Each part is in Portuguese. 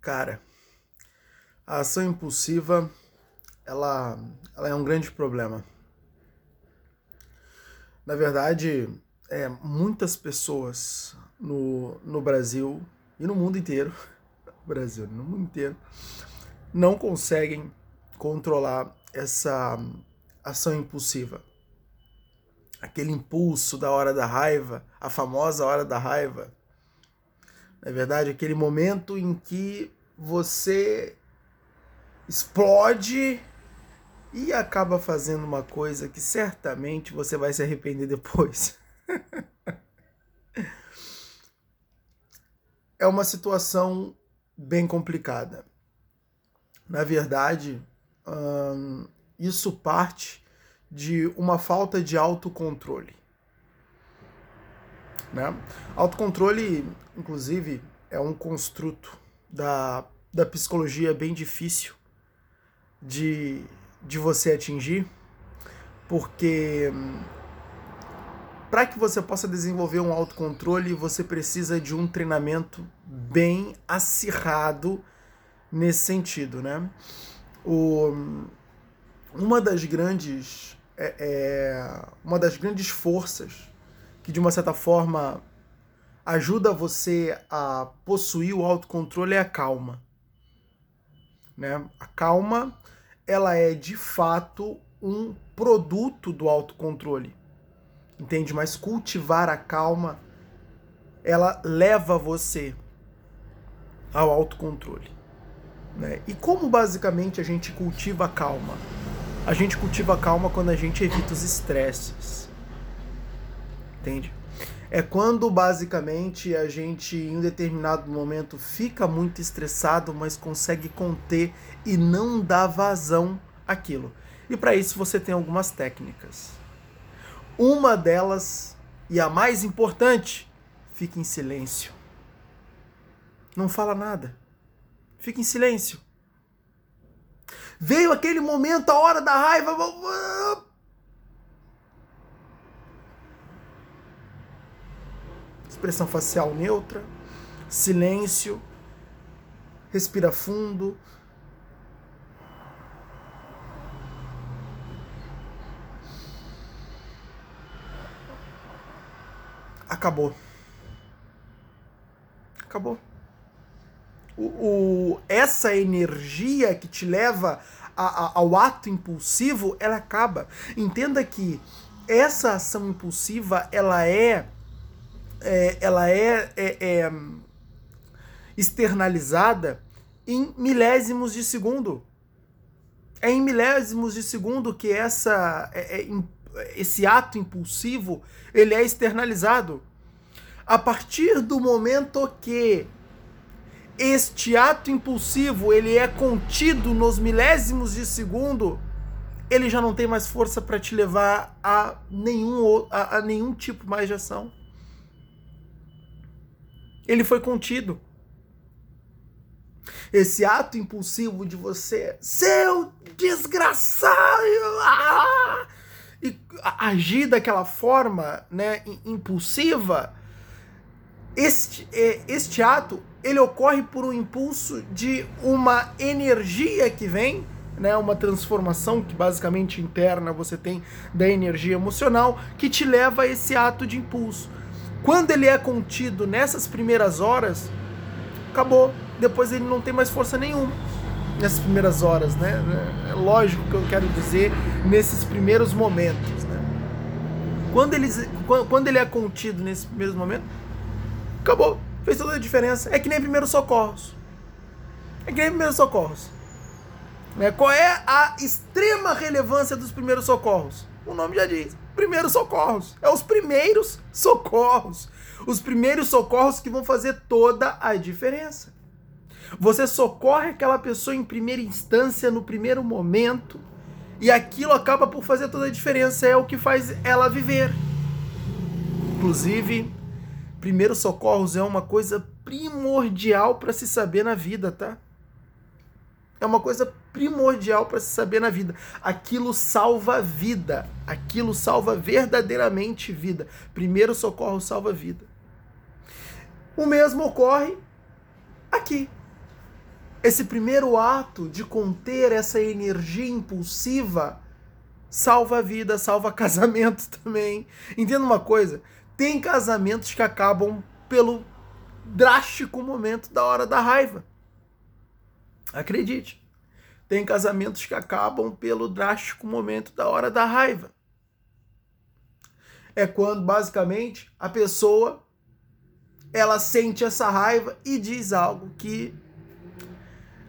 Cara, a ação impulsiva, ela, ela é um grande problema. Na verdade, é, muitas pessoas no, no Brasil e no mundo inteiro, Brasil, no mundo inteiro, não conseguem controlar essa ação impulsiva. Aquele impulso da hora da raiva, a famosa hora da raiva, na verdade, aquele momento em que você explode e acaba fazendo uma coisa que certamente você vai se arrepender depois. é uma situação bem complicada. Na verdade, hum, isso parte de uma falta de autocontrole. Né? Autocontrole, inclusive, é um construto da, da psicologia bem difícil de, de você atingir, porque para que você possa desenvolver um autocontrole, você precisa de um treinamento bem acirrado nesse sentido, né? O, uma das grandes é, é, uma das grandes forças que de uma certa forma ajuda você a possuir o autocontrole é a calma. Né? A calma, ela é de fato um produto do autocontrole. Entende? Mas cultivar a calma, ela leva você ao autocontrole. Né? E como basicamente a gente cultiva a calma? A gente cultiva a calma quando a gente evita os estresses entende? É quando basicamente a gente em um determinado momento fica muito estressado, mas consegue conter e não dá vazão àquilo. E para isso você tem algumas técnicas. Uma delas, e a mais importante, fica em silêncio. Não fala nada. Fica em silêncio. Veio aquele momento, a hora da raiva expressão facial neutra, silêncio, respira fundo. Acabou. Acabou. O, o, essa energia que te leva a, a, ao ato impulsivo, ela acaba. Entenda que essa ação impulsiva, ela é é, ela é, é, é, externalizada em milésimos de segundo. É em milésimos de segundo que essa, é, é esse ato impulsivo ele é externalizado. A partir do momento que este ato impulsivo ele é contido nos milésimos de segundo, ele já não tem mais força para te levar a nenhum, a, a nenhum tipo mais de ação ele foi contido. Esse ato impulsivo de você, seu desgraçado, ah, e agir daquela forma, né, impulsiva, este, é, este ato ele ocorre por um impulso de uma energia que vem, né, uma transformação que basicamente interna você tem da energia emocional que te leva a esse ato de impulso. Quando ele é contido nessas primeiras horas, acabou. Depois ele não tem mais força nenhuma nessas primeiras horas, né? É lógico que eu quero dizer nesses primeiros momentos, né? Quando ele, quando ele é contido nesses primeiros momentos, acabou. Fez toda a diferença. É que nem primeiros socorros. É que nem primeiros socorros. Né? Qual é a extrema relevância dos primeiros socorros? O nome já diz primeiros socorros. É os primeiros socorros. Os primeiros socorros que vão fazer toda a diferença. Você socorre aquela pessoa em primeira instância, no primeiro momento, e aquilo acaba por fazer toda a diferença. É o que faz ela viver. Inclusive, primeiros socorros é uma coisa primordial para se saber na vida, tá? É uma coisa primordial para se saber na vida. Aquilo salva vida. Aquilo salva verdadeiramente vida. Primeiro socorro salva vida. O mesmo ocorre aqui. esse primeiro ato de conter essa energia impulsiva salva a vida, salva casamento também. Entenda uma coisa: tem casamentos que acabam pelo drástico momento da hora da raiva. Acredite. Tem casamentos que acabam pelo drástico momento da hora da raiva. É quando basicamente a pessoa ela sente essa raiva e diz algo que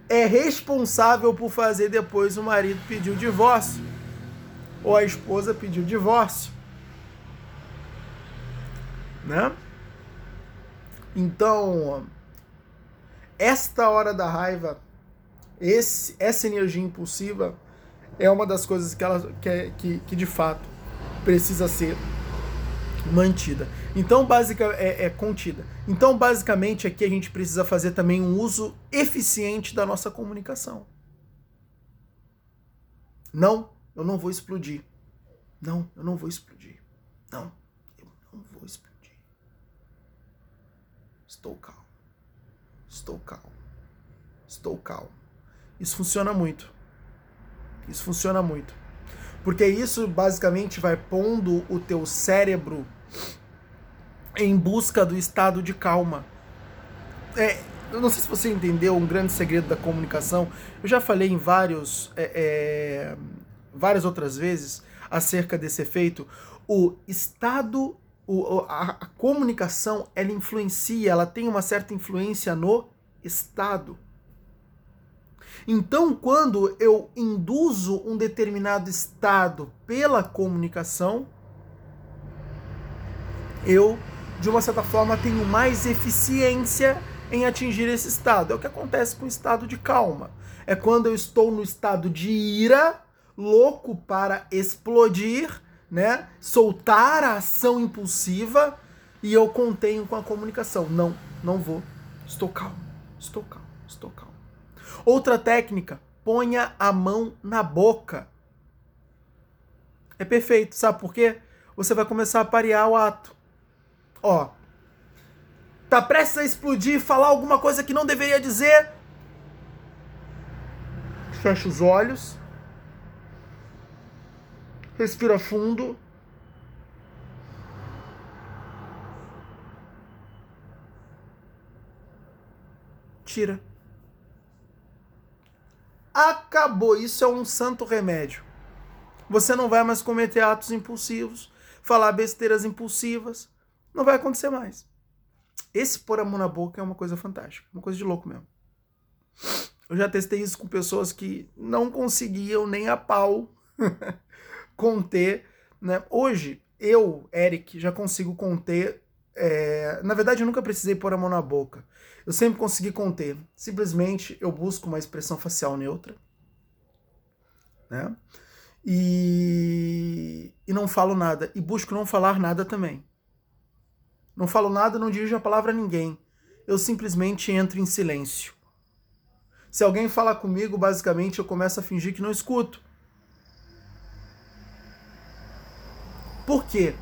é responsável por fazer depois o marido pedir o divórcio ou a esposa pedir o divórcio. Né? Então, esta hora da raiva esse, essa energia impulsiva é uma das coisas que, ela, que, é, que, que de fato precisa ser mantida. Então, básica é, é, contida. Então, basicamente, aqui a gente precisa fazer também um uso eficiente da nossa comunicação. Não, eu não vou explodir. Não, eu não vou explodir. Não, eu não vou explodir. Estou calmo. Estou calmo. Estou calmo. Isso funciona muito. Isso funciona muito. Porque isso basicamente vai pondo o teu cérebro em busca do estado de calma. É, eu não sei se você entendeu um grande segredo da comunicação. Eu já falei em vários, é, é, várias outras vezes acerca desse efeito. O estado, o, a, a comunicação, ela influencia, ela tem uma certa influência no estado. Então, quando eu induzo um determinado estado pela comunicação, eu, de uma certa forma, tenho mais eficiência em atingir esse estado. É o que acontece com o estado de calma. É quando eu estou no estado de ira, louco para explodir, né? Soltar a ação impulsiva e eu contenho com a comunicação. Não, não vou. Estou calmo. Estou calmo. Estou calmo. Outra técnica, ponha a mão na boca. É perfeito, sabe por quê? Você vai começar a parear o ato. Ó, tá prestes a explodir, falar alguma coisa que não deveria dizer. Fecha os olhos. Respira fundo. Tira. Acabou. Isso é um santo remédio. Você não vai mais cometer atos impulsivos, falar besteiras impulsivas. Não vai acontecer mais. Esse pôr a mão na boca é uma coisa fantástica, uma coisa de louco mesmo. Eu já testei isso com pessoas que não conseguiam nem a pau conter. Né? Hoje, eu, Eric, já consigo conter. É... Na verdade, eu nunca precisei pôr a mão na boca. Eu sempre consegui conter. Simplesmente eu busco uma expressão facial neutra. Né? E, e não falo nada. E busco não falar nada também. Não falo nada, não dirijo a palavra a ninguém. Eu simplesmente entro em silêncio. Se alguém fala comigo, basicamente eu começo a fingir que não escuto. Por quê?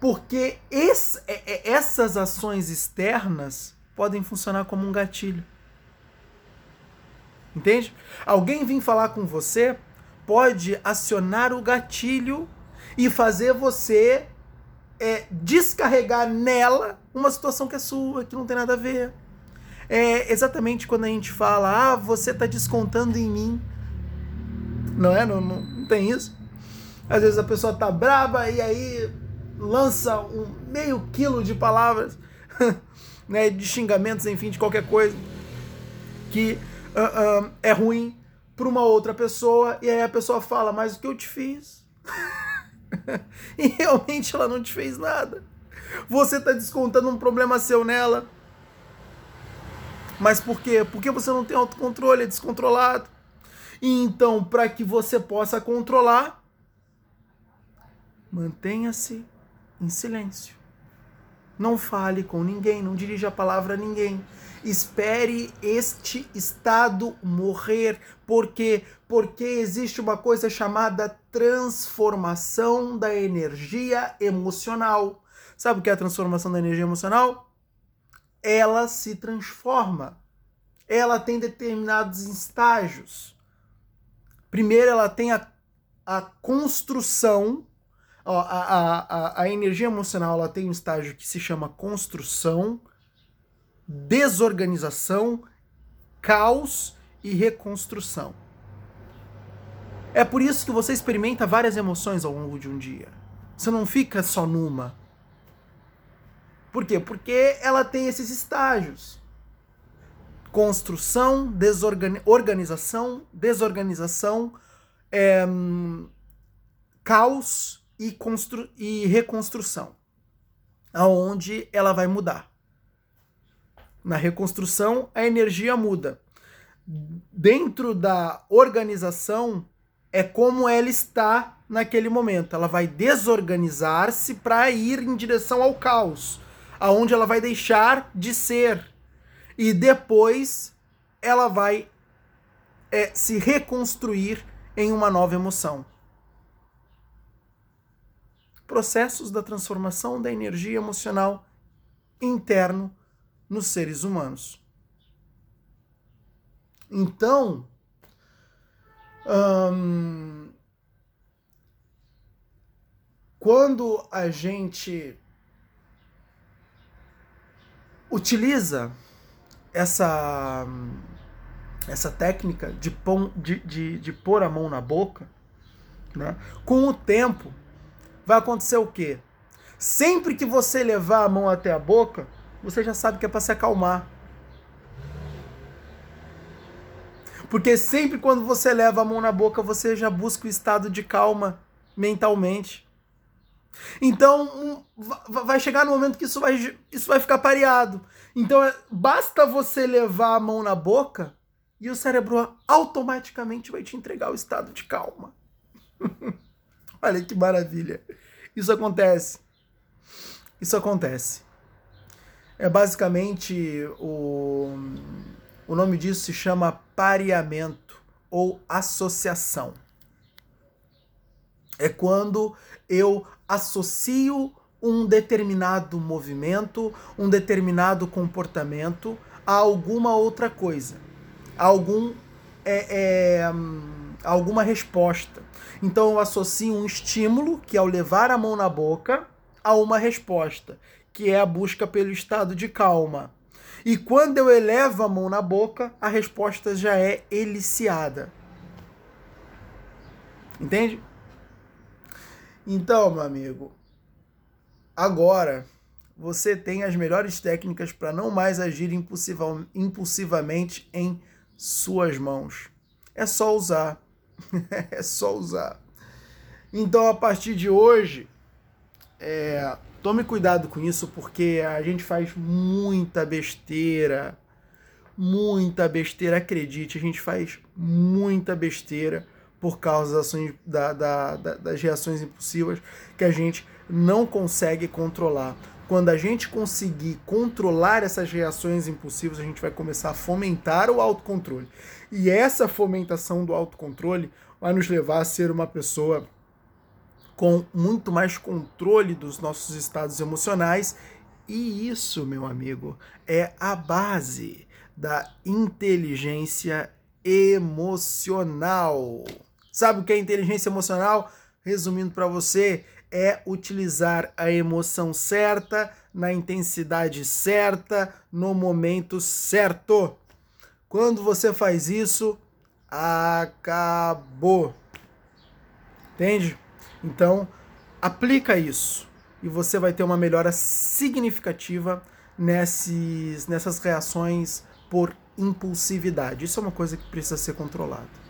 Porque esse, é, é, essas ações externas podem funcionar como um gatilho. Entende? Alguém vir falar com você pode acionar o gatilho e fazer você é, descarregar nela uma situação que é sua, que não tem nada a ver. É exatamente quando a gente fala, ah, você está descontando em mim. Não é? Não, não, não tem isso. Às vezes a pessoa tá braba e aí lança um meio quilo de palavras né, de xingamentos, enfim, de qualquer coisa que uh, uh, é ruim para uma outra pessoa, e aí a pessoa fala, mas o que eu te fiz? e realmente ela não te fez nada. Você está descontando um problema seu nela. Mas por quê? Porque você não tem autocontrole, é descontrolado. E então, para que você possa controlar, mantenha-se em silêncio. Não fale com ninguém, não dirija a palavra a ninguém. Espere este estado morrer. Por quê? Porque existe uma coisa chamada transformação da energia emocional. Sabe o que é a transformação da energia emocional? Ela se transforma. ela tem determinados estágios. Primeiro, ela tem a, a construção, ó, a, a, a energia emocional ela tem um estágio que se chama construção, desorganização, caos e reconstrução. É por isso que você experimenta várias emoções ao longo de um dia. Você não fica só numa. Por quê? Porque ela tem esses estágios. Construção, desorganização, desorganização, é, caos e, constru e reconstrução. Aonde ela vai mudar. Na reconstrução, a energia muda. Dentro da organização, é como ela está naquele momento. Ela vai desorganizar-se para ir em direção ao caos, aonde ela vai deixar de ser. E depois ela vai é, se reconstruir em uma nova emoção. Processos da transformação da energia emocional interno nos seres humanos. Então, hum, quando a gente utiliza essa essa técnica de, de, de, de pôr a mão na boca, né? com o tempo vai acontecer o quê? Sempre que você levar a mão até a boca, você já sabe que é para se acalmar. Porque sempre quando você leva a mão na boca, você já busca o estado de calma mentalmente. Então, vai chegar no momento que isso vai, isso vai ficar pareado. Então, é, basta você levar a mão na boca e o cérebro automaticamente vai te entregar o estado de calma. Olha que maravilha. Isso acontece. Isso acontece. É basicamente o, o nome disso se chama pareamento ou associação. É quando eu associo um determinado movimento, um determinado comportamento a alguma outra coisa, a algum é, é, alguma resposta. Então eu associo um estímulo, que é o levar a mão na boca, a uma resposta que é a busca pelo estado de calma. E quando eu elevo a mão na boca, a resposta já é eliciada. Entende? Então, meu amigo, agora você tem as melhores técnicas para não mais agir impulsivamente em suas mãos. É só usar. é só usar. Então, a partir de hoje, é, Tome cuidado com isso, porque a gente faz muita besteira. Muita besteira, acredite, a gente faz muita besteira por causa das, ações, da, da, da, das reações impulsivas que a gente não consegue controlar. Quando a gente conseguir controlar essas reações impulsivas, a gente vai começar a fomentar o autocontrole. E essa fomentação do autocontrole vai nos levar a ser uma pessoa com muito mais controle dos nossos estados emocionais. E isso, meu amigo, é a base da inteligência emocional. Sabe o que é inteligência emocional? Resumindo para você, é utilizar a emoção certa, na intensidade certa, no momento certo. Quando você faz isso, acabou. Entende? Então, aplica isso e você vai ter uma melhora significativa nesses, nessas reações por impulsividade. Isso é uma coisa que precisa ser controlada.